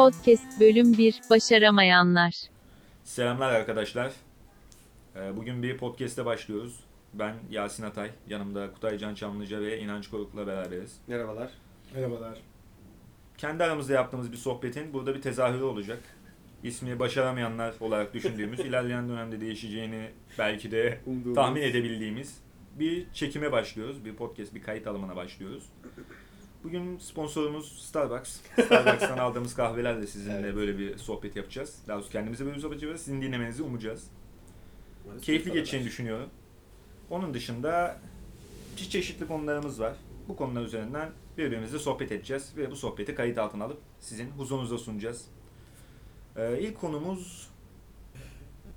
Podcast Bölüm 1 Başaramayanlar Selamlar arkadaşlar. Ee, Bugün bir podcast'e başlıyoruz. Ben Yasin Atay, yanımda Kutay Can Çamlıca ve İnanç Koruk'la beraberiz. Merhabalar. Merhabalar. Kendi aramızda yaptığımız bir sohbetin burada bir tezahürü olacak. İsmini başaramayanlar olarak düşündüğümüz, ilerleyen dönemde değişeceğini belki de Umduğumuz. tahmin edebildiğimiz bir çekime başlıyoruz. Bir podcast, bir kayıt alımına başlıyoruz. Bugün sponsorumuz Starbucks. Starbucks'tan aldığımız kahvelerle sizinle Evet. böyle bir sohbet yapacağız. Daha doğrusu kendimize böyle bir sohbet yapacağız. Sizin dinlemenizi umacağız. keyifli geçeceğini düşünüyorum. Onun dışında çeşitli konularımız var. Bu konular üzerinden birbirimizle sohbet edeceğiz ve bu sohbeti kayıt altına alıp sizin huzurunuza sunacağız. Ee, ilk konumuz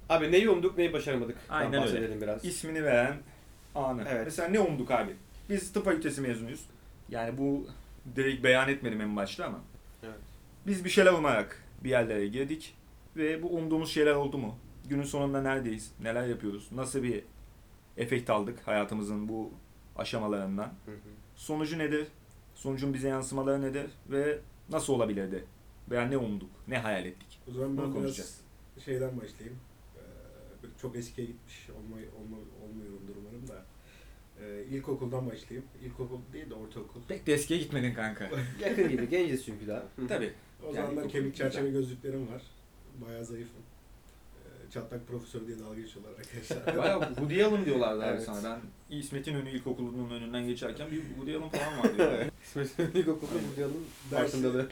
Abi neyi umduk neyi başaramadık. Aynen öyle. biraz. ismini veren anı. Evet. Mesela ne umduk abi? Biz tıp fakültesi mezunuyuz. Yani bu direkt beyan etmedim en başta ama. Evet. Biz bir şeyler umarak bir yerlere girdik ve bu umduğumuz şeyler oldu mu? Günün sonunda neredeyiz? Neler yapıyoruz? Nasıl bir efekt aldık hayatımızın bu aşamalarından? Hı hı. Sonucu nedir? Sonucun bize yansımaları nedir? Ve nasıl olabilirdi? Veya ne umduk? Ne hayal ettik? O zaman Bunu ben biraz konuşacağız. şeyden başlayayım. Ee, çok eskiye gitmiş olma, olmuyorumdur umarım da. Ee, ilkokuldan başlayayım. İlkokul değil de ortaokul. Pek de eskiye gitmedin kanka. Yakın gibi genciz çünkü daha. Tabii. O Yani zamanlar ilkokul kemik çerçeve gözlüklerim var. Bayağı zayıfım. Ee, çatlak profesörü diye dalga geçiyorlar arkadaşlar. Bayağı Woody Allen diyorlardı abi Evet. sana. Ben İsmet İnönü İlkokulu'nun önünden geçerken bir Woody Allen falan vardı. Yani. İsmet İlkokulda Burcu'nun Dersi- farkındalığı.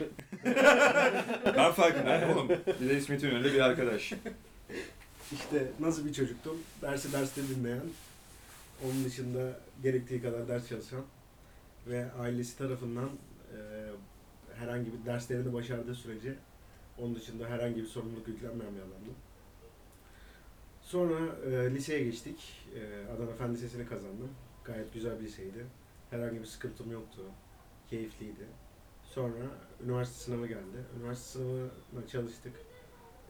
ben farkındayım oğlum. Bir de İsmet İnönü'yle bir arkadaş. İşte nasıl bir çocuktum? Dersi derste dinleyen, onun dışında gerektiği kadar ders çalışan ve ailesi tarafından e, herhangi bir derslerini başardığı sürece onun dışında herhangi bir sorumluluk yüklenmeyen bir adamdım. Sonra e, liseye geçtik. E, Adana Fen Lisesi'ni kazandım. Gayet güzel bir liseydi. Herhangi bir sıkıntım yoktu. Keyifliydi. Sonra üniversite sınavı geldi. Üniversite sınavına çalıştık.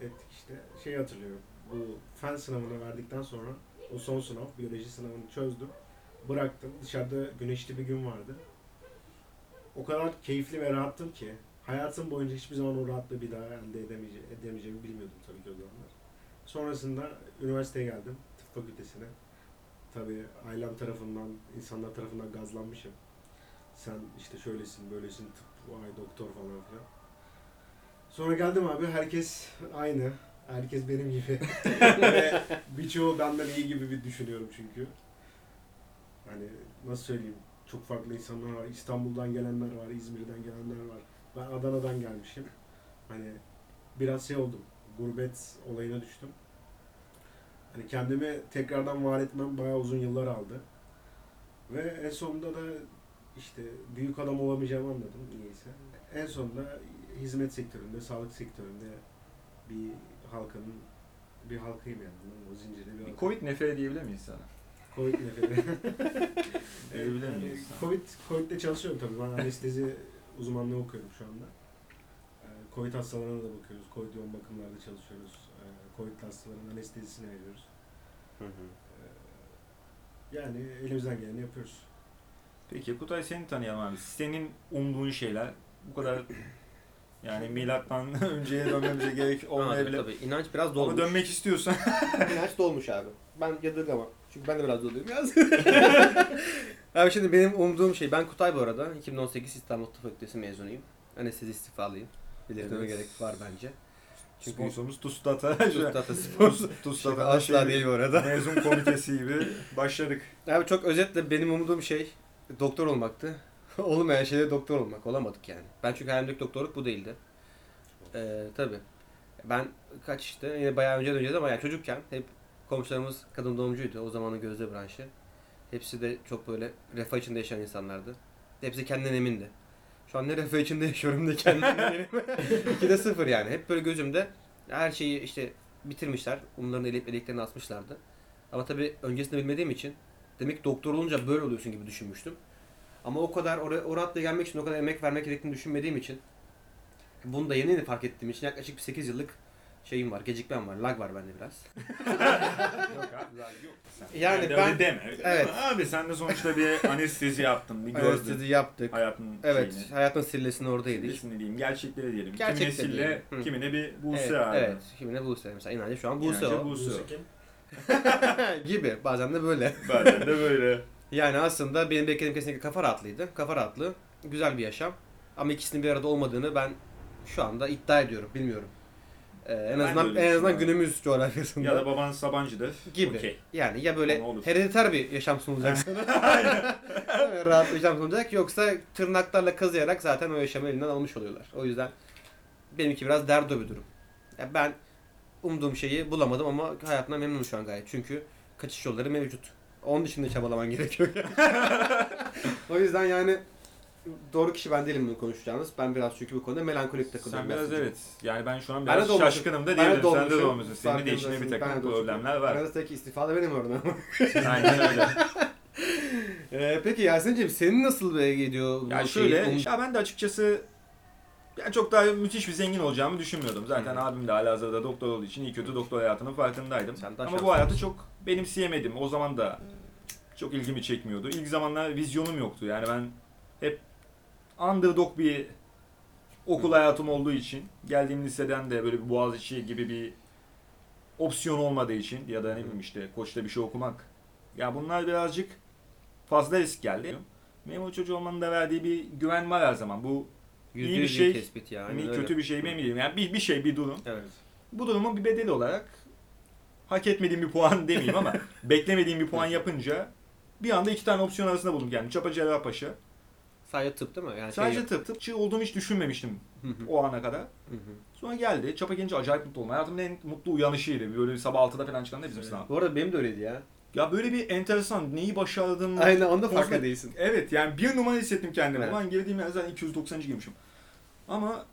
Ettik işte. Şey hatırlıyorum. Bu fen sınavını verdikten sonra o son sınav, biyoloji sınavını çözdüm. Bıraktım. Dışarıda güneşli bir gün vardı. O kadar keyifli ve rahattım ki hayatım boyunca hiçbir zaman o rahatlığı bir daha elde edemeyeceğimi, edemeyeceğimi bilmiyordum tabii ki o zamanlar. Sonrasında üniversiteye geldim. Tıp fakültesine. Tabii ailem tarafından, insanlar tarafından gazlanmışım. Sen işte şöylesin, böylesin, tıp, vay doktor falan filan. Sonra geldim abi, herkes aynı. Herkes benim gibi. Ve birçoğu benden iyi gibi bir düşünüyorum çünkü. Hani nasıl söyleyeyim, çok farklı insanlar var. İstanbul'dan gelenler var, İzmir'den gelenler var. Ben Adana'dan gelmişim. Hani biraz şey oldum, gurbet olayına düştüm. Hani kendimi tekrardan var etmem bayağı uzun yıllar aldı. Ve en sonunda da işte büyük adam olamayacağımı anladım niyeyse. En sonunda hizmet sektöründe, sağlık sektöründe bir halkanın bir halkayım yani. O zincirde bir halkayım. Covid nefret diyebilir miyiz sana? Covid neferi. Diyebilir miyiz? Covid, Covid'de çalışıyorum tabii. Ben anestezi uzmanlığı okuyorum şu anda. Ee, Covid hastalarına da bakıyoruz. Covid yoğun bakımlarda çalışıyoruz. Ee, Covid hastalarının anestezisini veriyoruz. Hı hı. Ee, Yani elimizden geleni yapıyoruz. Peki Kutay seni tanıyalım abi. Senin umduğun şeyler bu kadar yani milattan önceye dönmemize gerek olmayabilir. Tabii inanç biraz Ama dolmuş. dönmek istiyorsan inanç dolmuş abi. Ben yadırgamam. Çünkü ben de biraz doluyum biraz. abi şimdi benim umduğum şey, ben Kutay bu arada. 2018 İstanbul Tıp Fakültesi mezunuyum. Anestezi istifalıyım. Belirtmeme Evet. gerek var bence. Çünkü sponsorumuz Tustata. Tustata sponsor. Tustata Asla değil bu arada. Mezun komitesi gibi başladık. Abi çok özetle benim umduğum şey doktor olmaktı. Olmayan şey de doktor olmak. Olamadık yani. Ben çünkü hayalimdeki doktorluk bu değildi. Ee, tabii. Ben kaç işte yine bayağı önce önce ama yani çocukken hep komşularımız kadın doğumcuydu. O zamanın gözde branşı. Hepsi de çok böyle refah içinde yaşayan insanlardı. Hepsi kendinden emindi. Şu an ne refah içinde yaşıyorum ne kendimden eminim. İkide sıfır yani. Hep böyle gözümde her şeyi işte bitirmişler. Umlarını elip eleklerini asmışlardı. Ama tabii öncesinde bilmediğim için demek ki doktor olunca böyle oluyorsun gibi düşünmüştüm. Ama o kadar oraya o rahatlığa gelmek için o kadar emek vermek gerektiğini düşünmediğim için bunu da yeni yeni fark ettiğim için yaklaşık bir 8 yıllık şeyim var, gecikmem var, lag var bende biraz. Yok abi daha yok. Sen Yani öyle ben deme. öyle Evet. deme. Abi sen de sonuçta bir anestezi yaptın, bir gördün. anestezi yaptık. Hayatın Evet, şeyini. hayatın sillesinde oradaydık. Sillesini diyeyim, gerçekleri diyelim. Gerçekleri kimine sille, diyelim. Hı. kimine bir Buse evet, abi. evet. Şimdi Buse mesela inancı şu an Buse İnanca o. Buse. Buse kim? gibi. Bazen de böyle. Bazen de böyle. Yani aslında benim beklediğim kesinlikle kafa rahatlığıydı. Kafa rahatlığı güzel bir yaşam. Ama ikisinin bir arada olmadığını ben şu anda iddia ediyorum. Bilmiyorum. Ee, en de azından öyle en azından düşünüyorum. günümüz coğrafyasında ya da baban Sabancı'dır. gibi. Okey. Yani ya böyle olur. herediter bir yaşam sunulacak sana. Rahat bir yaşam sunulacak yoksa tırnaklarla kazıyarak zaten o yaşamı elinden almış oluyorlar. O yüzden benimki biraz derdo bir durum. Ya ben umduğum şeyi bulamadım ama hayatımdan memnunum şu an gayet. Çünkü kaçış yolları mevcut. Onun dışında çabalaman gerekiyor. o yüzden yani doğru kişi ben değilim bunu konuşacağınız. Ben biraz çünkü bu konuda melankolik takılıyorum. Sen biraz evet. Yani ben şu an Ben biraz dolmuşum. şaşkınım da Ben diyebilirim. Sen de dolmuşsun. Senin de içinde bir. Ben takım problemler var. Aradaki istifa da benim orada. Aynen öyle. Ee, peki Yasin'cim senin nasıl gidiyor Ya bu şöyle, şey? ya ben de açıkçası ya çok daha müthiş bir zengin olacağımı düşünmüyordum. Zaten Hı hı. abim de halihazırda doktor olduğu için iyi kötü doktor hayatının farkındaydım. Sen daha Ama bu hayatı çok benimseyemedim. O zaman da çok ilgimi çekmiyordu. İlk zamanlar vizyonum yoktu. Yani ben hep underdog bir okul hayatım olduğu için geldiğim liseden de böyle bir Boğaziçi gibi bir opsiyon olmadığı için ya da ne bileyim işte koçta bir şey okumak. Ya bunlar birazcık fazla risk geldi. Memur çocuğu olmanın da verdiği bir güven var her zaman. Bu Yüzde iyi bir yüz şey, tespit yani. mi, öyle. kötü bir şey mi eminim. Yani bir, bir şey, bir durum. Evet. Bu durumun bir bedeli olarak hak etmediğim bir puan demeyeyim ama beklemediğim bir puan yapınca bir anda iki tane opsiyon arasında buldum kendimi. Çapa Cerrahpaşa. Sadece tıp değil mi? Yani Sadece şey... tıp. Tıpçı olduğumu hiç düşünmemiştim o ana kadar. Sonra geldi. Çapa gelince acayip mutlu oldum. Hayatımın en mutlu uyanışıydı. Böyle sabah 6'da falan çıkan da bizim sınav. Bu arada benim de öyleydi ya. Ya böyle bir enteresan. Neyi başardım? Aynen onda farkında değilsin. Evet yani bir numara hissettim kendimi. Evet. Ulan girdiğim yer zaten 290. girmişim. Ama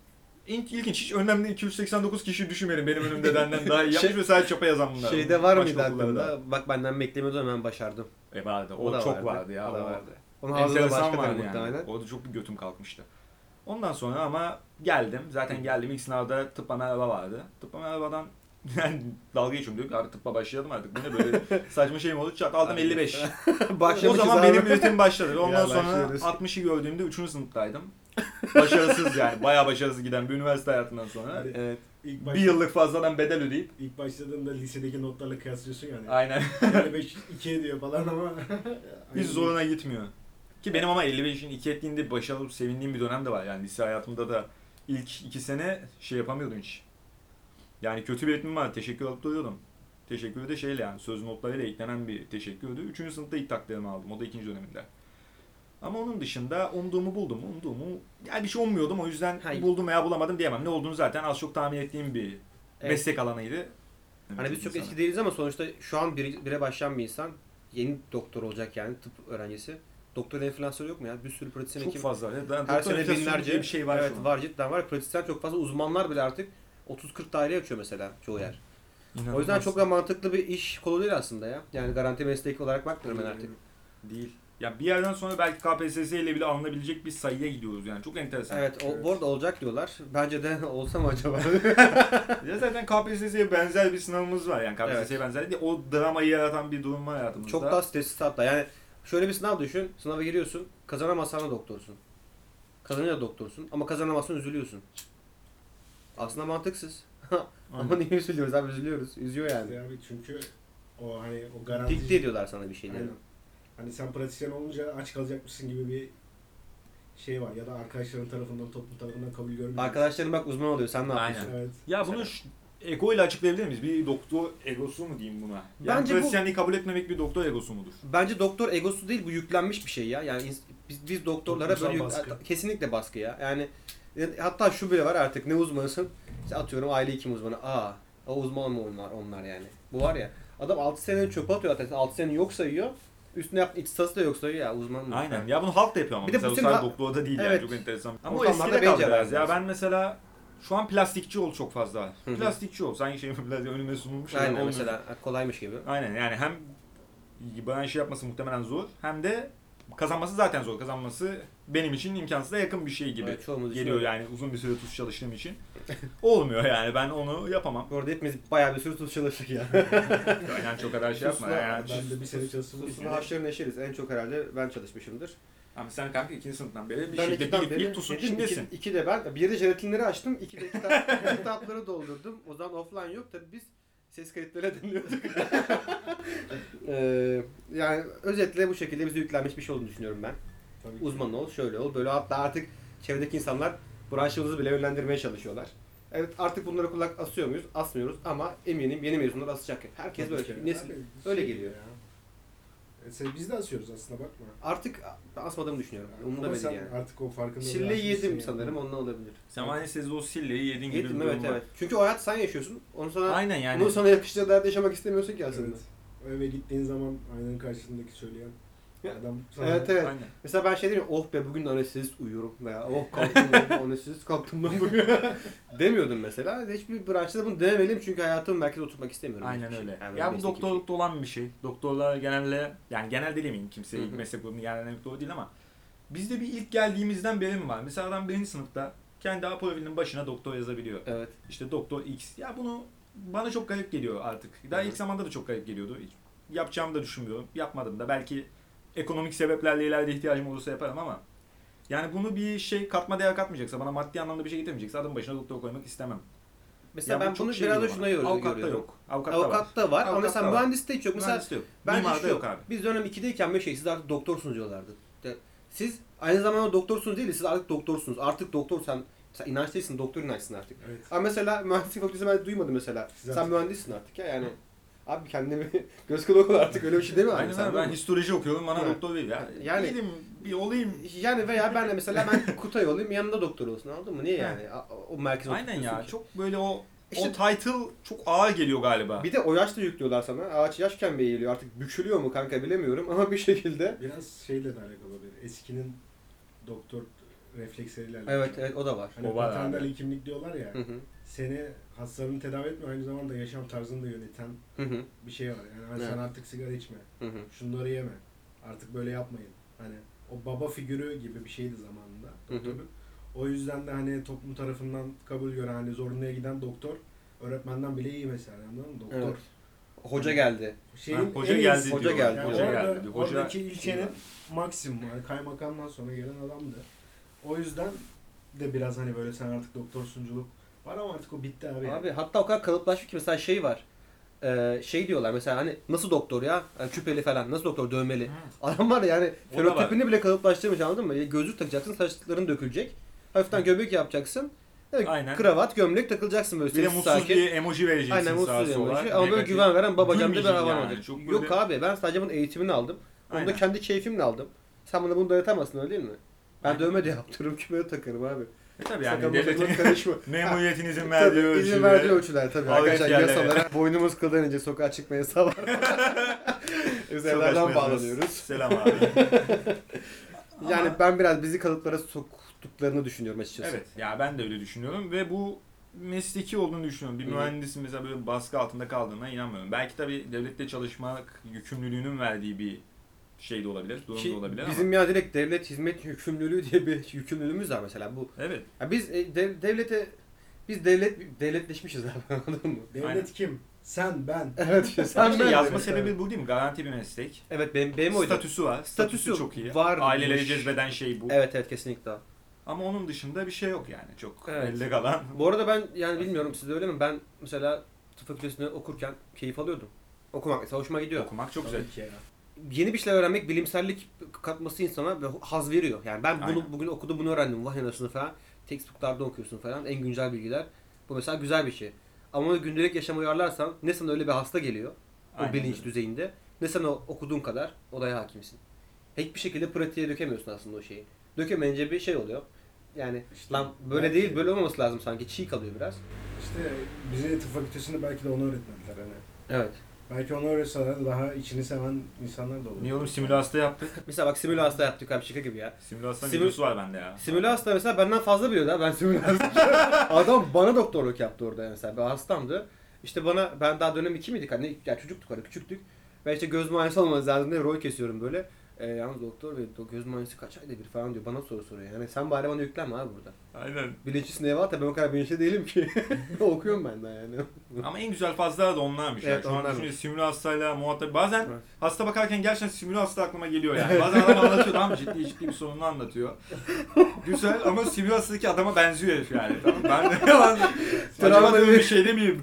ilk, ilginç hiç önlemde 289 kişi düşünmedim benim önümde benden daha iyi yapmış Şey- ve sadece çapa yazan bunlar. Şeyde var mıydı aklında? Bak benden beklemiyordum hemen başardım. E vardı. O, O da çok vardı. vardı, ya. O da O vardı. Onun ağzında başka vardı yani. muhtemelen. Orada çok bir götüm kalkmıştı. Ondan sonra ama geldim. Zaten geldim ilk sınavda tıbba merhaba vardı. Tıbba merhabadan yani dalga geçiyorum diyor ki artık tıbba başlayalım artık. Bu ne böyle saçma şey mi oldu? Çat aldım 55. o Başlamışız zaman abi. benim üretim başladı. Ondan Ya sonra başlıyoruz. 60'ı gördüğümde 3. sınıftaydım. Başarısız yani. Bayağı başarısız giden bir üniversite hayatından sonra. Hani Evet. ilk, Bir başta, yıllık fazladan bedel ödeyip. ilk başladığında lisedeki notlarla kıyaslıyorsun yani. Aynen. Yani 5 2 ediyor falan ama Hiç zoruna gitmiyor. Ki benim ama 55'in 2 ettiğinde başarılı olup sevindiğim bir dönem de var. Yani lise hayatımda da ilk 2 sene şey yapamıyordum hiç. Yani kötü bir eğitimim var. Teşekkür alıp duruyordum. Teşekkürü de şeyle yani söz notlarıyla eklenen bir teşekkürdü. Üçüncü sınıfta ilk takdirimi aldım. O da ikinci döneminde. Ama onun dışında umduğumu buldum. Umduğumu yani bir şey ummuyordum. O yüzden Hayır. buldum veya bulamadım diyemem. Ne olduğunu zaten az çok tahmin ettiğim bir Evet. meslek alanıydı. Hani biz çok eski değiliz ama sonuçta şu an biri, bire başlayan bir insan yeni doktor olacak yani tıp öğrencisi. Doktor enflasyonu yok mu ya? Bir sürü pratisyen Çok hekim. fazla. Evet, ben Her sene binlerce bir şey var evet, var cidden var. Pratisyen çok fazla uzmanlar bile artık 30-40 daire açıyor mesela çoğu yer. O yüzden İnanılmaz. çok da mantıklı bir iş kolu değil aslında ya. Yani garanti mesleki olarak bakmıyorum ben artık. Değil. Ya bir yerden sonra belki KPSS ile bile alınabilecek bir sayıya gidiyoruz yani. Çok enteresan. Evet, o, bu arada olacak diyorlar. Bence de olsa mı acaba? Ya zaten KPSS'ye benzer bir sınavımız var yani. KPSS'ye benzer değil. O dramayı yaratan bir durum var hayatımızda. Çok daha stresli hatta. Yani şöyle bir sınav düşün. Sınava giriyorsun. Kazanamazsan da doktorsun. Kazanınca da doktorsun. Ama kazanamazsan üzülüyorsun. Aslında mantıksız. Ama niye üzülüyoruz abi üzülüyoruz. Üzüyor yani. Yani çünkü o hani o garanti Dikte ediyorlar sana bir şeyleri. Aynen. Hani sen pratisyen olunca aç kalacakmışsın gibi bir şey var ya da arkadaşların tarafından toplum tarafından kabul görmüyor. Arkadaşların bak uzman oluyor. Sen ne Aynen. yapıyorsun? Evet. Ya bunu ş- ego ile açıklayabilir miyiz? Bir doktor egosu mu diyeyim buna? Yani Bence bu- pratisyenliği kabul etmemek bir doktor egosu mudur? Bence doktor egosu değil bu yüklenmiş bir şey ya. Yani ins- biz, biz doktorlara Toplumsal böyle yük- baskı. kesinlikle baskı ya. Yani hatta şu bile var artık ne uzmanısın? İşte atıyorum aile hekim uzmanı. Aa o uzman mı onlar onlar yani. Bu var ya. Adam 6 sene çöpe atıyor zaten. 6 sene yok sayıyor. Üstüne yap ihtisası da yok sayıyor ya uzman mı? Aynen. Ya bunu halk da yapıyor ama. Bir de mesela sadece ha- doktorda değil Evet. yani. Çok enteresan. Ama o Ortamlarda eskide kaldı bence biraz ya. Ben mesela şu an plastikçi ol çok fazla. var. Hı hı. Plastikçi ol. Sanki şey biraz önüme sunulmuş. Aynen olmuyor. mesela kolaymış gibi. Aynen yani hem bana şey yapması muhtemelen zor hem de kazanması zaten zor. Kazanması benim için imkansıza yakın bir şey gibi Evet, çoğumuz için geliyor öyle. yani uzun bir süre tuz çalıştığım için. Olmuyor yani ben onu yapamam. Bu arada hepimiz bayağı bir sürü tuz çalıştık ya. Yani çok kadar şey yapma Tuzla- yani. Ben de bir sene çalıştım. Tuzla haşları neşeriz. En çok herhalde ben çalışmışımdır. Ama sen kanka ikinci sınıftan beri bir Ben şekilde bir, beri bir tuzun yedim, içindesin. iki, iki de ben. Bir de jelatinleri açtım. İki de kitap, kitapları doldurdum. O zaman offline yok. Tabii biz ses kayıtları dinliyorduk. Ee, yani özetle bu şekilde bize yüklenmiş bir şey olduğunu düşünüyorum ben. Tabii ki. Uzman ol, şöyle ol, böyle hatta artık çevredeki insanlar branşımızı bile yönlendirmeye çalışıyorlar. Evet artık bunlara kulak asıyor muyuz? Asmıyoruz ama eminim yeni mezunlar asacak. Herkes böyle. Nesil, öyle şey geliyor. ya. E, sen- biz de asıyoruz aslında bakma. Artık asmadığımı düşünüyorum. Umurumda Ama sen yani. artık o farkında Silleyi yedim sanırım ondan olabilir. Sen maalesef o silleyi yedin gibi Yedim bir evet var. evet. Çünkü o hayat sen yaşıyorsun. Onu sana Aynen yani. Bunu sana yakıştığı derde yaşamak istemiyorsun ki aslında. Evet. Eve gittiğin zaman aynanın karşısındaki söyleyen Ya, adam sana Evet evet. Aynen. Mesela ben şey demiyorum, oh be bugün de anestezist uyuyorum veya oh kalktım lan, anestezist kalktım lan bugün demiyordum mesela. Hiçbir branşta bunu denemeliyim çünkü hayatımın merkezine oturmak istemiyorum. Aynen hiçbir şey. öyle. Yani ya bu mesleki doktorlukta olan bir şey. Doktorlar genelde yani genel demeyeyim kimseye Hı hı. meslek grubunu genellemek doğru değil ama bizde bir ilk geldiğimizden beri mi var? Mesela adam birinci sınıfta kendi A profilinin başına doktor yazabiliyor. Evet. İşte doktor X. Ya bunu bana çok garip geliyor artık. Daha Hı hı. ilk zamanda da çok garip geliyordu. Hiç yapacağımı da düşünmüyorum. Yapmadım da. Belki ekonomik sebeplerle ileride ihtiyacım olursa yaparım ama yani bunu bir şey katma değer katmayacaksa, bana maddi anlamda bir şey getirmeyecekse adım başına doktor koymak istemem. Mesela Ya bu ben çok bunu şey biraz da şuna yoruyorum. Avukatta yok. Avukatta, var. Avukatta var ama Avukatta mesela var. mühendiste hiç yok. Mesela Mühendiste yok. bence Mimarda şu, yok abi. Biz dönem 2'deyken bir şey siz artık doktorsunuz diyorlardı. De- Siz aynı zamanda doktorsunuz değil de siz artık doktorsunuz. Artık doktor sen, sen inanç değilsin doktor inançsın artık. Evet. Ama mesela mühendislik fakültesi ben duymadım mesela. Siz Sen mühendissin artık ya yani. Abi kendimi göz kulak ol artık öyle bir şey değil mi abi? Aynen Sen Ben histoloji okuyorum bana Evet. doktor değil ya. Yani- Yani Gideyim, bir olayım. Yani veya ben de mesela ben Kutay olayım yanında doktor olsun anladın mı? Niye yani? O merkez Aynen ya. Çok... Çok böyle o İşte- o title çok ağır geliyor galiba. Bir de o yaşta yüklüyorlar sana. Ağaç yaşken geliyor artık bükülüyor mu kanka bilemiyorum ama bir şekilde. Biraz şeyle de alakalı olabilir. Eskinin doktor refleksleriyle alakalı. Evet evet o da var. Hani O var paternal hekimlik diyorlar ya. Hı hı. Seni hastalarını tedavi etmiyor aynı zamanda yaşam tarzını da yöneten Hı hı. bir şey var. Yani hani Evet. sen artık sigara içme. Hı hı. Şunları yeme. Artık böyle yapmayın. Hani o baba figürü gibi bir şeydi zamanında Hı hı. doktorluk. O yüzden de hani toplum tarafından kabul gören hani zorunluya giden doktor öğretmenden bile iyi mesela anladın mı? Doktor. Evet. Hoca geldi. Şeyin Ha, hoca geldi iyisi. Hoca geldi, Yani hoca orada, geldi. Hoca oradaki ilçenin maksimum yani kaymakamdan sonra gelen adamdı. O yüzden de biraz hani böyle sen artık doktorsunculuk var ama artık o bitti abi. Abi hatta o kadar kalıplaşmış ki mesela şey var. Ee, şey diyorlar mesela hani nasıl doktor ya? Yani küpeli falan nasıl doktor dövmeli. Adam var ya yani O da var. fenotipini bile kalıplaştırmış anladın mı? Gözlük takacaksın saçların dökülecek. Hafiften göbek yapacaksın. Evet, Aynen. Kravat, gömlek takılacaksın böyle Bir de sessiz mutsuz sakin. bir emoji vereceksin Aynen sağa mutsuz sola. emoji. Ama böyle Negatif. güven veren babacan bir Gülmeyecek havan yani. olacak. Çok Yok böyle- abi ben sadece bunun eğitimini aldım. Onu da Aynen. kendi keyfimle aldım. Sen bana bunu dayatamazsın öyle değil mi? Ben Aynen. dövme de yaptırırım, küpe de takarım abi. E tabii yani devletin karışma. memuriyetin verdiği ölçüde. izin verdiği ölçüler tabii. Arkadaşlar yerlere. yasalara boynumuz kıldan önce sokağa çıkma yasağı var. Açmayız. bağlanıyoruz. Selam abi. Yani Ama- ben biraz bizi kalıplara soktuklarını düşünüyorum açıkçası. Evet ya ben de öyle düşünüyorum ve bu mesleki olduğunu düşünüyorum. Bir mühendisin mesela böyle baskı altında kaldığına inanmıyorum. Belki tabii devlette çalışmak yükümlülüğünün verdiği bir şey de olabilir, durum Ki da olabilir bizim ama. ya direkt devlet hizmet yükümlülüğü diye bir yükümlülüğümüz var mesela bu. Evet. Ya biz e, dev- devlete biz devlet devletleşmişiz abi anladın mı? Devlet Aynen. kim? Sen, ben. Evet işte Sen ben. yazma sebebi bu değil mi? Garanti bir meslek. Evet benim benim oydu. Statüsü var. Statüsü, Statüsü çok iyi. var. Aileleri cezbeden şey bu. Evet evet kesinlikle. Ama onun dışında bir şey yok yani. Çok Evet. elde kalan. Bu arada ben yani bilmiyorum siz de öyle mi? Ben mesela tıp fakültesinde okurken keyif alıyordum. Okumak hoşuma gidiyor. Okumak çok güzel. Tabii ki ya. Yeni bir şeyler öğrenmek, bilimsellik katması insana ve haz veriyor. Yani ben bunu Aynen. bugün okudum bunu öğrendim. Vay anasını falan. Textbook'larda okuyorsun falan. En güncel bilgiler. Bu mesela güzel bir şey. Ama onu gündelik yaşama uyarlarsan ne sana öyle bir hasta geliyor. O Aynen bilinç öyle. düzeyinde. Ne sen o okuduğun kadar olaya hakimsin. Hiçbir şekilde pratiğe dökemiyorsun aslında o şeyi. Dökemeyince bir şey oluyor. Yani İşte lan böyle belki- değil böyle olmaması lazım sanki. Çiğ kalıyor biraz. İşte bize tıp fakültesinde belki de onu öğretmediler hani. Evet. Belki onu öğretseler daha içini seven insanlar da olur. Niye oğlum simülasyon yaptık? Mesela bak simüle hasta yaptık abi şaka gibi ya. Simülasyon Simül- videosu var bende ya. Simüle hasta mesela benden fazla biliyordu ha. Ben simüle hasta. Adam bana doktorluk yaptı orada mesela. Ben hastamdı. İşte bana ben daha dönem 2 miydik hani ya çocuktuk hani küçüktük. Ve işte göz muayenesi olmanız lazım diye rol kesiyorum böyle. E, yalnız doktor bey do- göz muayenesi kaç ayda bir falan diyor. Bana soru soruyor. Yani sen bari bana yüklenme abi burada. Aynen. Bilinçlisin eyvallah da ben o kadar bilinçli değilim ki. Okuyorum ben de yani. Ama en güzel fazlalar da onlarmış. Evet, yani. Şu an onlarmış. simülü hastayla muhatap. Bazen Evet. hasta bakarken gerçekten simülü hasta aklıma geliyor yani. Bazen adam anlatıyor tamam? Ciddi ciddi bir sorununu anlatıyor. Güzel ama simülü hastadaki adama benziyor herif yani. Tamam ben de acaba diyorum değil. bir şeyde miyim?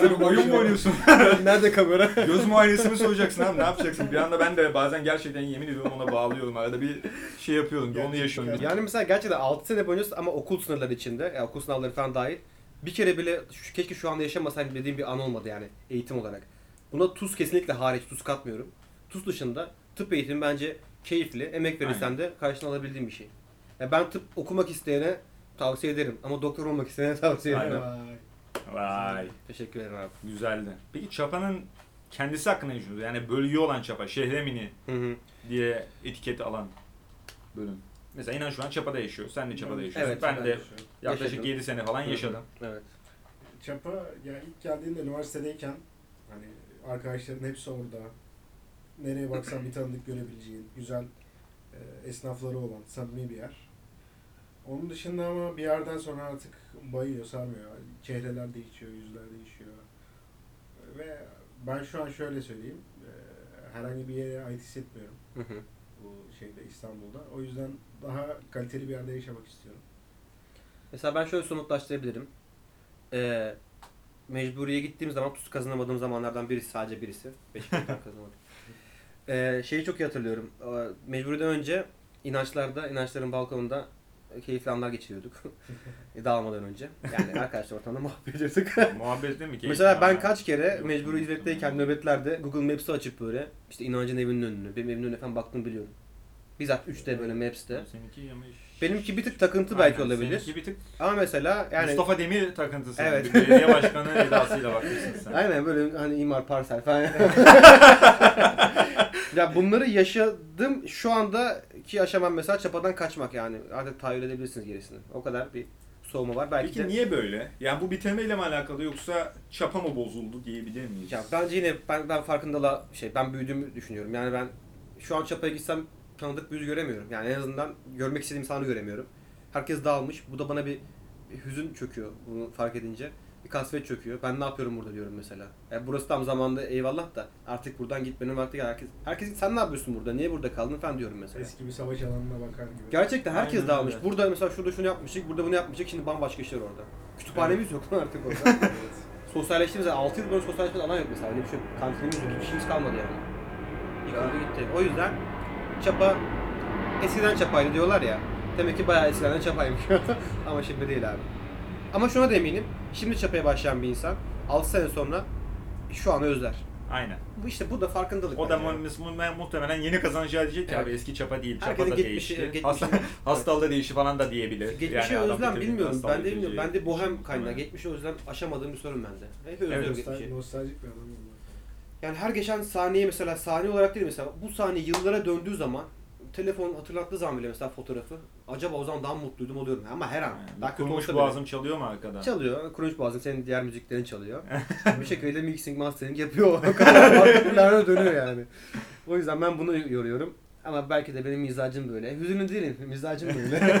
Tabii oyun mu oynuyorsun? Nerede kamera? Göz muayenesini soracaksın abi ne yapacaksın? Bir anda ben de bazen gerçekten yemin ediyorum ona bağlıyorum. Arada bir şey yapıyorum. Onu yaşıyorum. Yani mesela gerçekten 6 sene boyunca ama okul sınırları içinde, yani okul sınavları falan dahil bir kere bile şu, keşke şu anda yaşamasaydım dediğim bir an olmadı yani eğitim olarak. Buna tuz kesinlikle hariç tuz katmıyorum. Tuz dışında tıp eğitimi bence keyifli, emek verirsen de karşılığını alabildiğin bir şey. Yani ben tıp okumak isteyene tavsiye ederim ama doktor olmak isteyene tavsiye ederim. Vay. Vay. Teşekkür ederim abi. Güzeldi. Peki Çapa'nın kendisi hakkında ne düşünüyorsun? Yani bölüğü olan Çapa, Şehremini Hı hı. diye etiket alan bölüm. Mesela inan şu an Çapa'da yaşıyor. Sen de Çapa'da yaşıyorsun. Evet, ben ben de yaklaşık Yaşadım. 7 sene falan yaşadım. Evet. Çapa yani ilk geldiğinde üniversitedeyken hani arkadaşların hepsi orada. Nereye baksan bir tanıdık görebileceğin güzel e, esnafları olan samimi bir yer. Onun dışında ama bir yerden sonra artık bayıyor, sarmıyor. Çehreler değişiyor, yüzler değişiyor. Ve ben şu an şöyle söyleyeyim. e, herhangi bir yere ait hissetmiyorum Hı hı. Şeyde İstanbul'da. O yüzden daha kaliteli bir yerde yaşamak istiyorum. Mesela ben şöyle somutlaştırabilirim. Ee, mecburiye gittiğim zaman tuz kazanamadığım zamanlardan birisi sadece birisi. Beş kere kazanamadım. Ee, şeyi çok iyi hatırlıyorum. Ee, Mecburiden önce inançlarda, inançların balkonunda keyifli anlar geçiriyorduk. Dağılmadan önce. Yani arkadaşlar ortamda muhabbet ediyorduk. Muhabbet değil mi? Keyifli Mesela ben kaç kere mecburi yok. nöbetlerde Google Maps'i açıp böyle işte inancın evinin önünü, benim evimin önüne falan baktığımı biliyorum. Bizzat 3D böyle Maps'te. Seninki yemiş. Benimki bir tık takıntı belki Aynen, olabilir. Seninki bir tık Ama mesela yani Mustafa Demir takıntısı. Evet. Bir belediye başkanı edasıyla bakmışsın sen. Aynen böyle hani imar parsel falan. ya bunları yaşadım. Şu andaki aşamam mesela çapadan kaçmak yani. Artık tahayyül edebilirsiniz gerisini. O kadar bir soğuma var. Belki Peki de... niye böyle? Yani bu bitirmeyle mi alakalı yoksa çapa mı bozuldu diyebilir miyiz? Ya bence yine ben ben farkındalığa şey ben büyüdüğümü düşünüyorum. Yani ben şu an çapaya gitsem tanıdık bir yüz göremiyorum. Yani en azından görmek istediğim insanı göremiyorum. Herkes dağılmış. Bu da bana bir, bir hüzün çöküyor bunu fark edince. Bir kasvet çöküyor. Ben ne yapıyorum burada diyorum mesela. Ya burası tam zamanda eyvallah da artık buradan gitmenin vakti geldi. Herkes, herkes sen ne yapıyorsun burada? Niye burada kaldın falan diyorum mesela. Eski bir savaş alanına bakar gibi. Gerçekten herkes Aynen dağılmış. öyle. Burada mesela şurada şunu yapmıştık, burada bunu yapmıştık. Şimdi bambaşka işler orada. Kütüphanemiz yok lan artık orada. evet. Sosyalleştiğimiz yani 6 yıl boyunca sosyalleşmemiz alan yok mesela. Öyle bir şey yok. Kantinimiz yok. Hiç işimiz kalmadı yani. Yıkıldı gitti. O yüzden çapa eskiden çapaydı diyorlar ya. Demek ki bayağı eskiden çapaymış. Ama şimdi değil abi. Ama şuna da eminim. Şimdi çapaya başlayan bir insan 6 sene sonra şu an özler. Aynen. Bu işte bu da farkındalık. O da mu- mu- muhtemelen yeni kazanacağı diyecek Evet. abi eski çapa değil, çapa Herkesin da geçmişi- değişti. geçmişi- Hasta, hastalığı değişti falan da diyebilir. Geçmişi Yani özlem bilmiyorum. Ben de bilmiyorum. Ben de bohem kaynağı. Evet. Geçmişi özlem aşamadığım bir sorun bende. Hep özlüyorum Evet. geçmişi. Nostal- Nostaljik bir adam. Yani her geçen saniye mesela saniye olarak değil mesela bu saniye yıllara döndüğü zaman telefon hatırlattığı zaman bile mesela fotoğrafı acaba o zaman daha mutluydum oluyorum ama her an. Yani daha Kurumuş olsa bile. boğazım çalıyor mu arkada? Çalıyor. Kurumuş boğazın senin diğer müziklerin çalıyor. bir şekilde mixing mastering yapıyor. O kadar dönüyor yani. O yüzden ben bunu yoruyorum. Ama belki de benim mizacım böyle. Hüzünlü değilim. Mizacım böyle.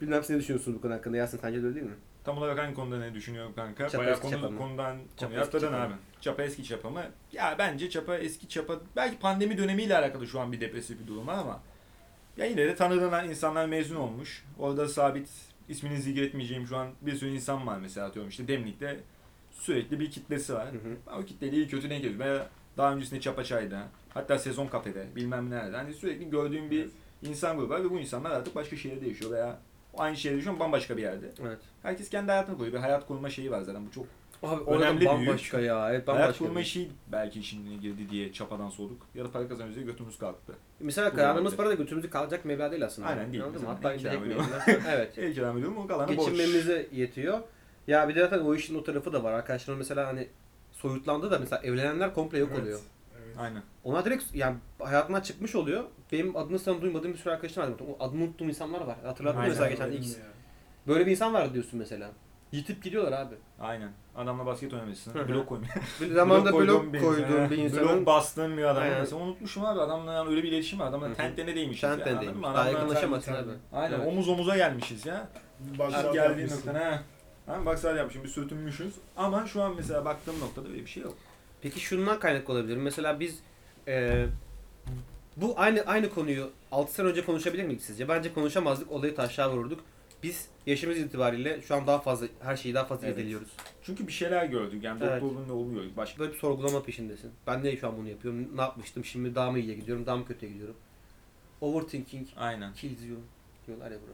Bilmem siz ne düşünüyorsunuz bu konu hakkında. Yasin sence de öyle değil mi? Tam olarak hangi konuda ne düşünüyorum kanka? Çapa Bayağı eski konu, çapa mı? konudan Çapa konuya eski atladın çapa abi. mı? Çapa eski çapa mı? Ya bence çapa eski çapa belki pandemi dönemiyle alakalı şu an bir depresif bir durum var ama ya yine de tanıdığın insanlar mezun olmuş. Orada sabit ismini zikretmeyeceğim şu an bir sürü insan var mesela atıyorum işte Demlik'te sürekli bir kitlesi var. Hı hı. Ben o kitleyle iyi kötü denk geliyorum. Veya daha öncesinde Çapa Çay'da hatta Sezon Kafede bilmem nerede. Hani sürekli gördüğüm bir insan grubu var ve bu insanlar artık başka şehirde yaşıyor veya aynı yaşıyor ama bambaşka bir yerde. Evet. Herkes kendi hayatını koyuyor. Bir hayat kurma şeyi var zaten. Bu çok Abi Önemli büyük. bambaşka ya. Evet hayat bambaşka. kurma bir- işi belki işine girdi diye çapadan soğuduk. Ya da para kazanıyoruz diye götümüz kalktı. Mesela kazandığımız para da götümüzü kalacak meblağ değil aslında. Aynen değil. Anladın mı? Hatta gidecek. Evet. El kiram ediyorum o kalanı borç. Geçinmemize yetiyor. Ya bir de zaten o işin o tarafı da var. Arkadaşlarım mesela hani soyutlandı da mesela evlenenler komple yok Evet, oluyor. Aynen. Onlar direkt yani hayatından çıkmış oluyor. Benim adını sana duymadığım bir sürü arkadaşım var. Adını unuttuğum insanlar var. Hatırlattım Aynen. mesela geçen X. Böyle bir insan var diyorsun mesela. Yitip gidiyorlar abi. Aynen. Adamla basket oynamışsın. Blok. Bir zamanda koyduğum blok koyduğum bir insanın Blok bastığın bir adam. Aynen. Mesela unutmuşum abi adamla yani öyle bir iletişim var. Adamla Hı hı. tente ne değmişiz Sen ya. ten anladın değilmiş. mı? Daha Adamla- yakınlaşamazsın abi. Aynen Evet. omuz omuza gelmişiz ya. Baksal geldiği yapmışsın. noktada ha. Ha, baksal yapmışım bir sürtünmüşüz. Ama şu an mesela baktığım noktada öyle bir şey yok. Peki şundan kaynaklı olabilir. Mesela biz e, bu aynı aynı konuyu 6 sene önce konuşabilir miydik sizce? Bence konuşamazdık. Olayı taşlığa vururduk. Biz yaşımız itibariyle şu an daha fazla her şeyi daha fazla Evet. irdeliyoruz. Çünkü bir şeyler gördük. Yani Evet. doktorluğun ne oluyor? Başka Böyle bir sorgulama peşindesin. Ben niye şu an bunu yapıyorum? Ne yapmıştım? Şimdi daha mı iyiye gidiyorum? Daha mı kötüye gidiyorum? Overthinking Aynen. kills you diyorlar ya bro.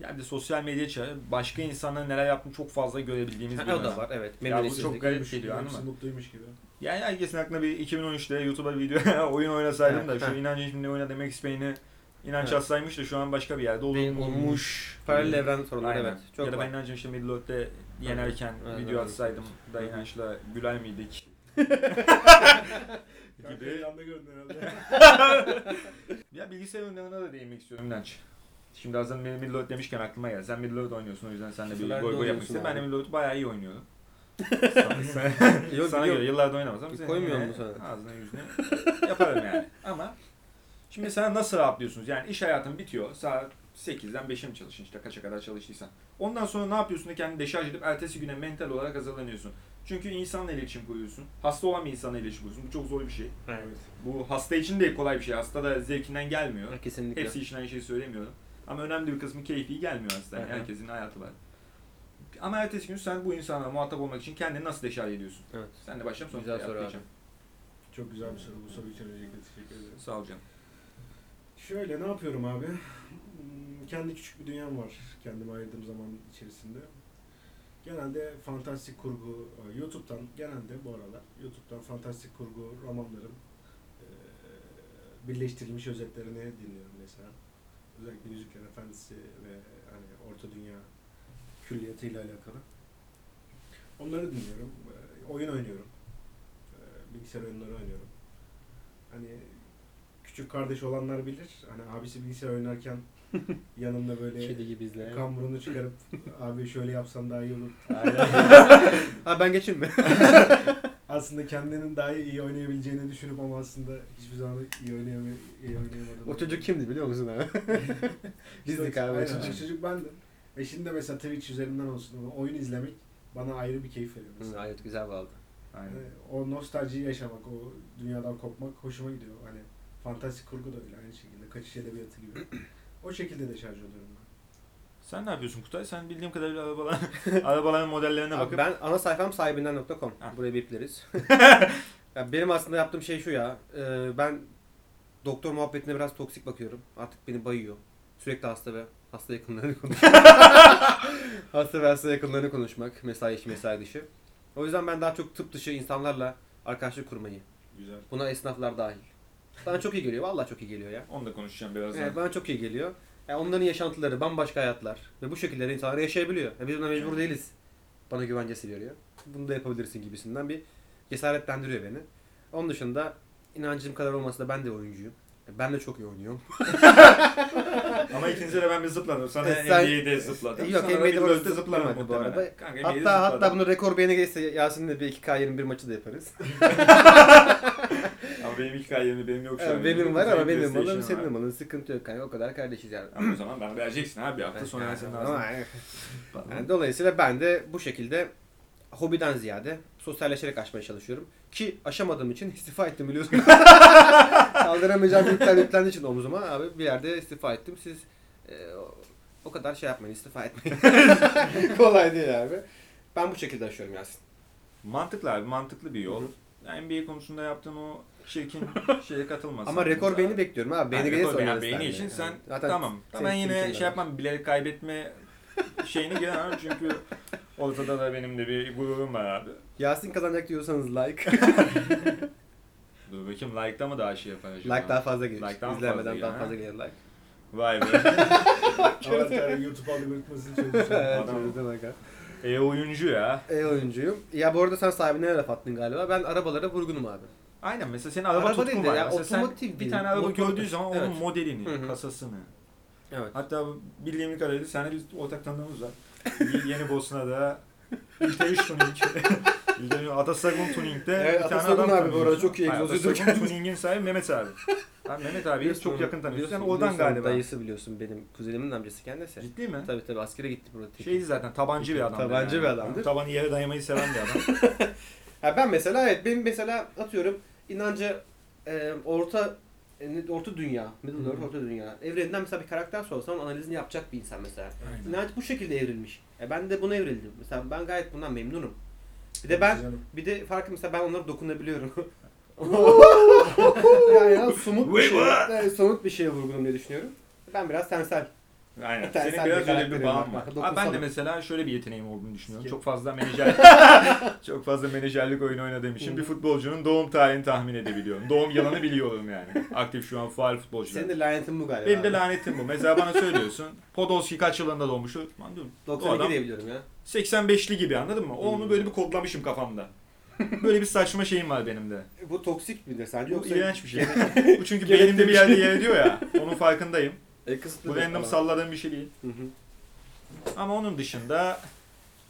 Yani bir de sosyal medya çağı başka insanların neler yaptığını çok fazla görebildiğimiz bir o da var evet. Ya bu çok garip geliyor anladın hepsi mı? mutluymuş gibi. Yani herkesin aklına bir 2013'te YouTube'a video oyun oynasaydım da Evet, şu evet. inancın şimdi oyna demek ispeyini inanç Evet. hastaymış da şu an başka bir yerde olmuş. olmuş. Paralel evren sorunları evet. Çok ya da ben inancım işte Middle Earth'te yenerken Evet, video evet. atsaydım da Hı hı. inançla güler miydik? Gibi. ekranda gördün herhalde. Ya bilgisayar oyunlarına da değinmek istiyorum inanç. Şimdi hazır benim Middle Earth demişken aklıma geldi. Sen Middle Earth oynuyorsun o yüzden sen de bir goy goy yapmak istedim. Ben de Earth'ü bayağı iyi oynuyorum. Yok, sana yok. göre yıllardır oynamaz ama Bir sen koymuyor yine mu sana? Ağzına yüzüne yaparım yani. Ama şimdi sen nasıl rahatlıyorsunuz? Yani iş hayatın bitiyor. Saat 8'den 5'e mi çalışın işte kaça kadar çalıştıysan. Ondan sonra ne yapıyorsun da kendini deşarj edip ertesi güne mental olarak hazırlanıyorsun. Çünkü insanla iletişim kuruyorsun. Hasta olan bir insanla iletişim kuruyorsun. Bu çok zor bir şey. Evet. Bu hasta için de kolay bir şey. Hasta da zevkinden gelmiyor. Ha, Kesinlikle. Hepsi için aynı şeyi söylemiyorum. Ama önemli bir kısmı keyfi gelmiyor aslında. Yani Hı hı. herkesin hayatı var. Ama ertesi gün sen bu insanla muhatap olmak için kendini nasıl deşarj ediyorsun? Evet. Sen de başlayalım sonra Güzel soru. Çok güzel bir soru. Bu soru için öncelikle teşekkür ederim. Sağ ol canım. Şöyle ne yapıyorum abi? Hmm, Kendi küçük bir dünyam var. Kendime ayırdığım zaman içerisinde. Genelde fantastik kurgu, e, YouTube'dan genelde bu aralar YouTube'dan fantastik kurgu romanların e, birleştirilmiş özetlerini dinliyorum mesela. Özellikle Yüzüklerin Efendisi ve hani Orta Dünya külliyatıyla alakalı. Onları dinliyorum. E, Oyun oynuyorum. E, Bilgisayar oyunları oynuyorum. Hani küçük kardeş olanlar bilir. Hani abisi bilgisayar oynarken yanında böyle Kedi gibi izle. kamburunu çıkarıp abi şöyle yapsan daha iyi olur. Ha ben geçeyim mi? Aslında kendinin daha iyi oynayabileceğini düşünüp ama aslında hiçbir zaman iyi, oynayamadım. o çocuk kimdi biliyor musun abi? Bizdik abi aynen, çocuk. çocuk bendim. Ve şimdi de mesela Twitch üzerinden olsun oyun izlemek bana ayrı bir keyif veriyor. mesela. Hı, Gayet güzel bağlı. Aynen. Yani o nostaljiyi yaşamak, o dünyadan kopmak hoşuma gidiyor. Hani fantastik kurgu da öyle aynı şekilde. Kaçış edebiyatı gibi. o şekilde de şarj oluyorum ben. Sen ne yapıyorsun Kutay? Sen bildiğim kadarıyla arabalar, arabaların modellerine Abi bakıp ben ana sayfam sahibinden.com. Ha. Burayı bipleriz. ya benim aslında yaptığım şey şu ya. e, ben doktor muhabbetine biraz toksik bakıyorum. Artık beni bayıyor. Sürekli hasta ve hasta yakınlarını konuşmak. hasta ve hasta yakınlarını konuşmak. Mesai içi mesai dışı. O yüzden ben daha çok tıp dışı insanlarla arkadaşlık kurmayı. Güzel. Buna esnaflar dahil. Bana çok iyi geliyor. Vallahi çok iyi geliyor ya. onu da konuşacağım birazdan. Evet, bana çok iyi geliyor. Yani onların yaşantıları bambaşka hayatlar ve bu şekilde insanlar yaşayabiliyor. Ya biz buna mecbur değiliz. Bana güvencesi veriyor. Bunu da yapabilirsin gibisinden bir cesaretlendiriyor beni. Onun dışında inancım kadar olmasa da ben de oyuncuyum. Ben de çok iyi oynuyorum. Ama ikinize de ben bir zıpladım. Sana E, sen- NBA'de zıpladım. Yok, Sana NBA'de zıpladım zıplamadı bu arada. Kanka, NBA'de Hatta hatta bunu rekor beğeni gelirse Yasin'le bir 2K21 maçı da yaparız. Ama benim hikayemi benim yok şu an. Benim var ama benim malım PlayStation'ın senin var. malın sıkıntı yok kanka o kadar kardeşiz yani. Ama o zaman bana vereceksin abi hafta sonra ben senin Ama-. Yani dolayısıyla ben de bu şekilde hobiden ziyade sosyalleşerek aşmaya çalışıyorum. Ki aşamadığım için istifa ettim biliyorsun. Kaldıramayacağım yükler yüklendiği için omzuma abi bir yerde istifa ettim. Siz e, o, kadar şey yapmayın istifa etmeyin. Kolay değil abi. Ben bu şekilde aşıyorum Yasin. Mantıklı abi mantıklı bir yol. Hı hı. Yani NBA konusunda yaptığın o çirkin şeye katılmasın. Ama rekor beğeni bekliyorum abi. Beğeni Yani rekor beğeni seninle. için sen Yani. Zaten tamam. Ben yine şey yapmam bilerek kaybetme şeyini giremem çünkü ortada da benim de bir gururum var abi. Yasin kazanacak diyorsanız like. Dur bakayım like'da mı daha şey yapar? acaba? like daha fazla gelir. Like daha İzlemeden fazla daha fazla ha? gelir like. Vay be. Ama tabii YouTube algoritmasını çalışıyor. evet, e oyuncu ya. E oyuncuyum. Ya bu arada sen sahibine laf attın galiba. Ben arabalara vurgunum abi. Aynen mesela senin araba Araba değil tutkun var. ya, Mesela sen otomotiv bir tane araba motor- gördüğü zaman onun Evet. modelini, Hı hı. kasasını. Evet. Hatta bildiğim kadarıyla seninle bir ortak tanıdığımız var. Y- Yeni Bosna'da İlte Üçtun'un %100. Atasagun Tuning'de evet, bir tane adam abi bu arada çok iyi egzoz Atasagun Tuning'in sahibi Mehmet abi. Ben Mehmet abi çok yakın tanıyorsun. Yani oradan galiba. Dayısı biliyorsun benim kuzenimin amcası kendisi. Ciddi mi? Tabii tabii askere gitti burada. Tek. Şeydi zaten tabancı bir adam. Tabancı yani. bir adamdır. Tabanı yere dayamayı seven bir adam. ha ben mesela evet benim mesela atıyorum inancı e, orta orta dünya, Middle Earth orta dünya. Evreninden mesela bir karakter sorsam analizini yapacak bir insan mesela. Aynen. İnanç bu şekilde evrilmiş. E ben de buna evrildim. Mesela ben gayet bundan memnunum. Bir de ben Canım. bir de farkı mesela ben onlara dokunabiliyorum. yani ya, somut bir şey, yani somut bir şeye vurgunum diye düşünüyorum. Ben biraz tensel. Aynen. Sen- Senin sen biraz bir öyle bir bağın var. Dokunsana. Abi ben de mesela şöyle bir yeteneğim olduğunu düşünüyorum. Çok fazla menajer çok fazla menajerlik oyunu oynadığım için bir futbolcunun doğum tarihini tahmin edebiliyorum. Doğum yılını biliyorum yani. Aktif şu an faal futbolcular. Senin de lanetin bu galiba. Benim de lanetim bu. Mesela bana söylüyorsun. Podolski kaç yılında doğmuştu? Ben diyorum. Bu 92 adam diyebiliyorum ya. 85'li gibi anladın mı? Onu böyle bir kodlamışım kafamda. Böyle bir saçma şeyim var benim de. Bu toksik midir sence Bu yoksa? iğrenç bir şey. Bu çünkü beynimde bir yerde yer ediyor ya. Onun farkındayım. E, kısıtlı Bu da random falan. salladığım bir şey değil. Hı hı. Ama onun dışında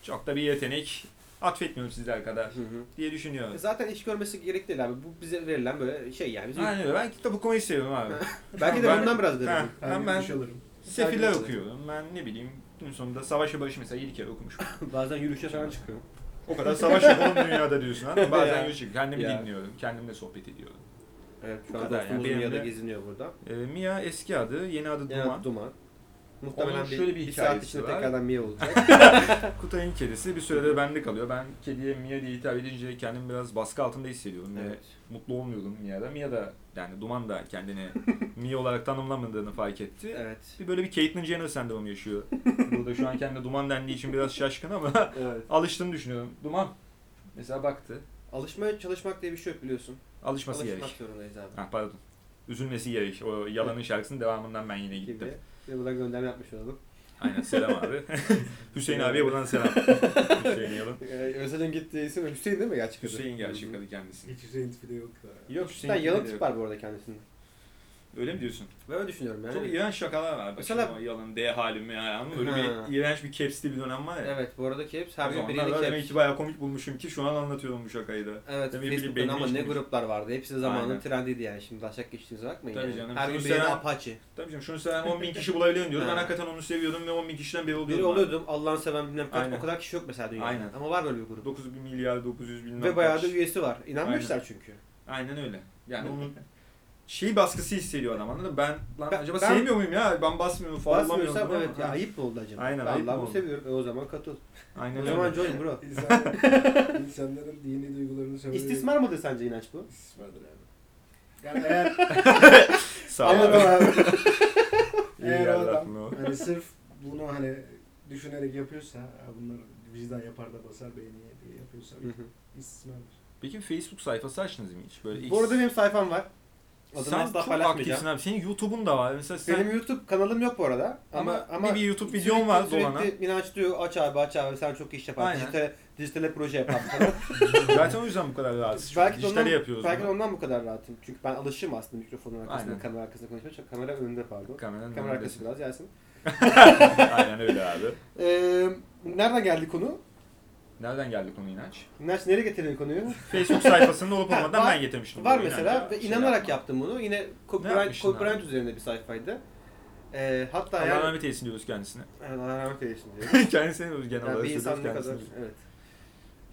çok da bir yetenek atfetmiyorum sizler kadar Hı hı. diye düşünüyorum. E Zaten iş görmesi gerek değil abi. Bu bize verilen böyle şey yani. Bizim... Aynen öyle. Ben kitap okumayı seviyorum abi. Belki de Ben- bundan biraz Ha, dedim. Ben, ben, ben alırım. sefiller okuyorum. Ben ne bileyim gün sonunda Savaş ve Barış mesela 7 kere okumuşum. Bazen yürüyüşe falan çıkıyor. O kadar savaş yapalım dünyada diyorsun. Ama bazen Ya. yürüyüşüm. Kendimi Ya. dinliyorum. Kendimle sohbet ediyorum. Evet şu Bu an kadar dostumuz yani. Mia da de- geziniyor burada. Ee, Mia eski adı, yeni adı Yani Duman. Duman. Muhtemelen Onun bir, şöyle bir bir saat hikayesi içinde var. tekrardan Mia olacak. Kutay'ın kedisi bir süredir bende kalıyor. Ben kediye Mia diye hitap edince kendimi biraz baskı altında hissediyorum evet. ve mutlu olmuyordum Mia'da. Mia da yani Duman da kendini Mia olarak tanımlamadığını fark etti. Evet. Bir böyle bir Caitlyn Jenner sendromu yaşıyor. Burada şu an kendi Duman dendiği için biraz şaşkın ama Evet. alıştığını düşünüyorum. Duman mesela baktı. Alışmaya çalışmak diye bir şey yok biliyorsun. Alışması Alışmak gerek. zorundayız abi. Ha pardon. Üzülmesi gerek. O yalanın şarkısının devamından ben yine gittim. Gibi. Ve buradan gönderme yapmış olalım. Aynen selam abi. Hüseyin abiye buradan selam. Hüseyin Yalın. Ee, Özal'ın gittiği isim Hüseyin değil mi gerçek adı? Hüseyin gerçek adı kendisi. Hiç Hüseyin tipi de yok da. Yok Hüseyin yalın de tip yok. var bu arada kendisinde. Öyle mi diyorsun? Ben öyle düşünüyorum yani. Çok iğrenç şakalar var. Mesela- Mesela yalan, D halimi ya. Ama böyle Ha. bir iğrenç bir caps'li bir dönem var ya. Evet bu arada caps her gün biriyle da demek caps. ki bayağı komik bulmuşum ki şu an anlatıyorum bu şakayı da. Evet Demek beynime ama ne gruplar vardı. Hepsi de zamanın Aynen. trendiydi yani. Şimdi taşak geçtiğinize bakmayın Tabii yani. canım. Her gün seven- Apache. Tabii canım şunu sen 10 bin kişi bulabiliyorum diyordum. Ben Ha. hakikaten onu seviyordum ve 10 bin kişiden biri oluyordum. Biri oluyordum. Allah'ını seven bilmem kaç. O kadar kişi yok mesela dünyada. Aynen. Ama var böyle bir grup. 9 bin milyar 900 bin Ve bayağı da üyesi var. İnanmışlar çünkü. Aynen öyle. Yani onun şey baskısı hissediyor adam anladın mı? Ben lan Ben- acaba ben- sevmiyor muyum ya? Ben basmıyorum falan Basmıyorsam evet ama- ya ayıp mı oldu acaba? Aynen, Vallahi ayıp mı bu oldu? seviyorum. E o zaman katıl. Aynen O zaman join bro. İnsanların, insanların dini duygularını sömürüyor. İstismar mıdır sence inanç bu? İstismardır abi. Yani eğer, Sağ ol abi. eğer adam hani sırf bunu hani düşünerek yapıyorsa, "Ha, bunlar vicdan yapar da basar beğeniye diye yapıyorsa istismardır. Peki Facebook sayfası açtınız mı hiç? Böyle Bu arada benim sayfam var. Adını Sen asla çok paylaşmayacağım. aktifsin abi. Senin YouTube'un da var. Mesela sen Benim YouTube kanalım yok bu arada. Ama Ama ama bir YouTube sürekli- videon var sürekli dolana. Minaj diyor aç abi aç abi sen çok iş yaparsın. Aynen. Dijital, dijitale proje yaparsın zaten o yüzden bu kadar rahatsız. belki de Dijitali ondan, yapıyoruz. belki de bunu. ondan bu kadar rahatım. Çünkü ben alışığım aslında mikrofonun arkasında, Aynen. kamera arkasında konuşmaya. Çok- Kamera önünde pardon. Kameranın Kamera arkası biraz gelsin. Aynen öyle abi. Ee, nereden geldi konu? Nereden geldi konu inanç? Minaj nereye getirdin konuyu? Facebook sayfasında olup olmadan var- ben getirmiştim. Var mesela ve inanarak yaptım bunu. Yine? Bryant üzerinde bir sayfaydı. Ee, hatta Allah yani... rahmet eylesin diyoruz kendisine. Allah rahmet eylesin diyor. kendisine diyoruz genel Yani olarak. bir insan ne kadar evet.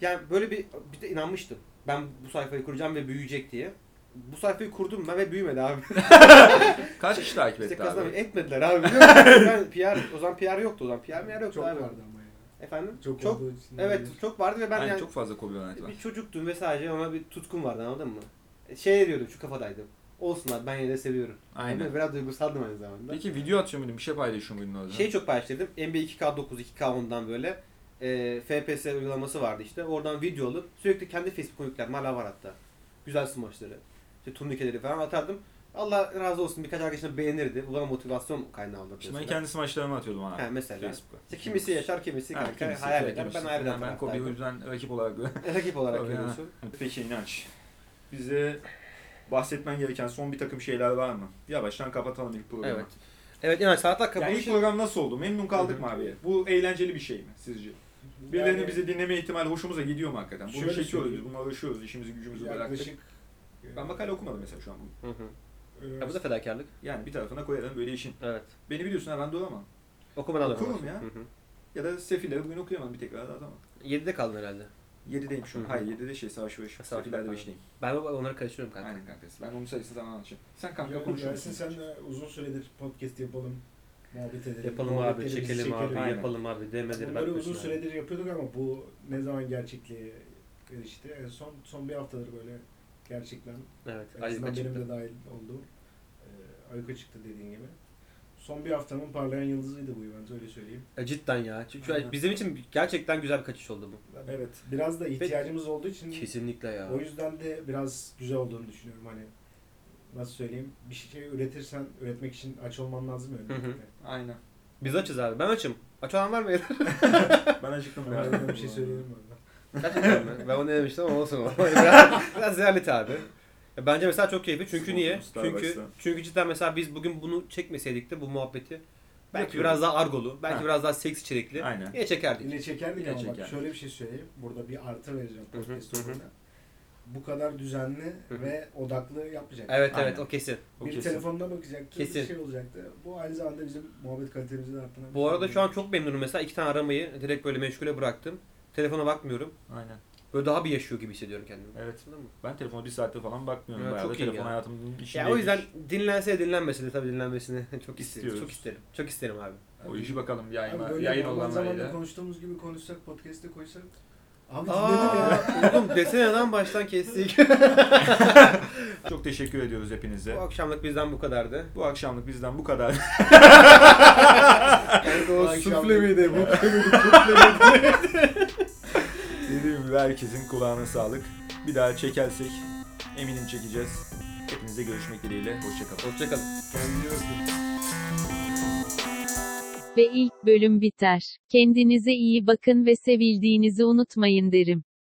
Yani böyle bir bir de inanmıştım. Ben bu sayfayı kuracağım ve büyüyecek diye. Bu sayfayı kurdum ben ve büyümedi abi. Kaç kişi takip İşte etti kazanam abi? etmediler abi. biliyor musun? ben PR o zaman PR yoktu o zaman. PR PR yoktu Çok abi. vardı ama. Efendim? Çok, çok olduğu için evet olabilir. çok vardı ve ben Aynen yani çok fazla Kobe Bryant var. bir çocuktum ve sadece ona bir tutkum vardı anladın mı? Şey diyordum şu kafadaydım. Olsun abi ben yine de seviyorum. Aynen. Mı? Biraz duygusaldım aynı zamanda. Peki video atıyor muydun? Bir şey paylaşıyor muydun orada? Şey çok paylaştırdım. NBA 2K9, 2K10'dan böyle e, FPS uygulaması vardı işte. Oradan video alıp sürekli kendi Facebook'a yüklerdim. Hala var hatta. Güzel smaçları. İşte turnikeleri falan atardım. Allah razı olsun birkaç arkadaşım beğenirdi. Bu bana motivasyon kaynağı oldu. İşte ben mesela. kendi maçlarımı atıyordum ona. He, mesela. Facebook'a. İşte kimisi yaşar, kimisi Ha, kanka kimisi hayal eder. Ben ayrıca Ben, ben Kobe'yi o yüzden rakip olarak Rakip olarak Tabii ya. görüyorsun. Peki inanç. Bize bahsetmen gereken son bir takım şeyler var mı? Yavaştan kapatalım ilk programı. Evet. Evet yani saatler Yani ilk program nasıl oldu? Memnun kaldık mı abi? Bu eğlenceli bir şey mi sizce? Birilerinin Yani bizi dinleme ihtimali hoşumuza gidiyor mu hakikaten? Bunu Şöyle çekiyoruz biz, söyleyeyim. bununla uğraşıyoruz, işimizi gücümüzü bıraktık. yaklaşık Ben makale okumadım mesela şu an bugün. Hı hı. E, Ya bu da fedakarlık. Yani bir tarafına koyarım böyle işin. Evet. Beni biliyorsun ha ben de olamam. Okumadan da Okurum ya. Hı hı. Ya da Sefilleri bugün okuyamam bir tekrar atamam. 7'de kaldın herhalde. 7'deyim şu an. Hı hı. Hayır 7'de şey Savaş Başı. Savaş Sefillerde Başı. 5'teyim. Ben onları karıştırıyorum kanka. Aynen kankası. Ben onun sayısını zaman anlatacağım. Sen kanka Ersin musun? sen de uzun süredir podcast yapalım. Muhabbet edelim. Yapalım abi, muhabbetlerimizi çekelim abi, Aynen. yapalım abi. DM'leri Bunları uzun süredir yapıyorduk ama bu ne zaman gerçekliğe erişti? En son son bir haftadır böyle gerçekten Evet. azından benim de dahil olduğum Ayyuka çıktı dediğin gibi. Son bir haftanın parlayan yıldızıydı bu event öyle söyleyeyim. E, cidden ya. Çünkü Aynen. bizim için gerçekten güzel bir kaçış oldu bu. Evet. Biraz da ihtiyacımız olduğu için Kesinlikle ya. o yüzden de biraz güzel olduğunu düşünüyorum hani nasıl söyleyeyim bir şey üretirsen üretmek için aç olman lazım Hı hı. öncelikle. Aynen. Biz açız abi. Ben açım. Aç olan var mı? Ben acıktım. Ben ya. bir şey söyleyeyim mi? Gerçekten mi? Ben onu denemiştim ama olsun. biraz, biraz realite abi. Ya bence mesela çok keyifli. Çünkü Smoke niye? Çünkü Starbucks'ta. çünkü cidden mesela biz bugün bunu çekmeseydik de bu muhabbeti belki Yapıyoruz. biraz daha argolu, belki Ha. biraz daha seks içerikli. Aynen. Yine çekerdik. Yine çekerdik Yine ama bak çekerdik. şöyle bir şey söyleyeyim. Burada bir artı vereceğim Hı hı. Bu kadar düzenli Hı hı. ve odaklı yapmayacak. Evet Aynen. evet o kesin. O bir kesin. telefonda bakacaktı, Kesin. bir şey olacaktı. Bu aynı zamanda bizim muhabbet kalitemizi de arttıran. bir Bu şey arada oldu. şu an çok memnunum mesela iki tane aramayı direkt böyle meşgule bıraktım. Telefona bakmıyorum. Aynen. Böyle daha bir yaşıyor gibi hissediyorum kendimi. Evet. Anladın mı? Ben telefona bir saatte falan bakmıyorum. Ya, Bayağı çok da iyi telefon ya. hayatımın içinde. Ya o yüzden dinlense de dinlenmese de tabii dinlenmesini çok isterim. İstiyoruz. Çok isterim. Çok isterim abi. O işi bakalım Abi yayın, böyle yayın normal zamanda olanlarıyla. konuştuğumuz gibi konuşsak, podcast'te koysak. Abi dinledim ya. Aa, oğlum desene lan baştan kestik. Çok teşekkür ediyoruz hepinize. bu akşamlık bizden bu kadardı. Bu akşamlık bizden bu kadar. Kanka o sufle miydi bu? Dediğim gibi herkesin kulağına sağlık. Bir daha çekersek eminim çekeceğiz. Hepinize görüşmek dileğiyle. Hoşçakalın. Hoşçakalın. Kendine iyi bakın. Ve ilk bölüm biter. Kendinize iyi bakın ve sevildiğinizi unutmayın derim.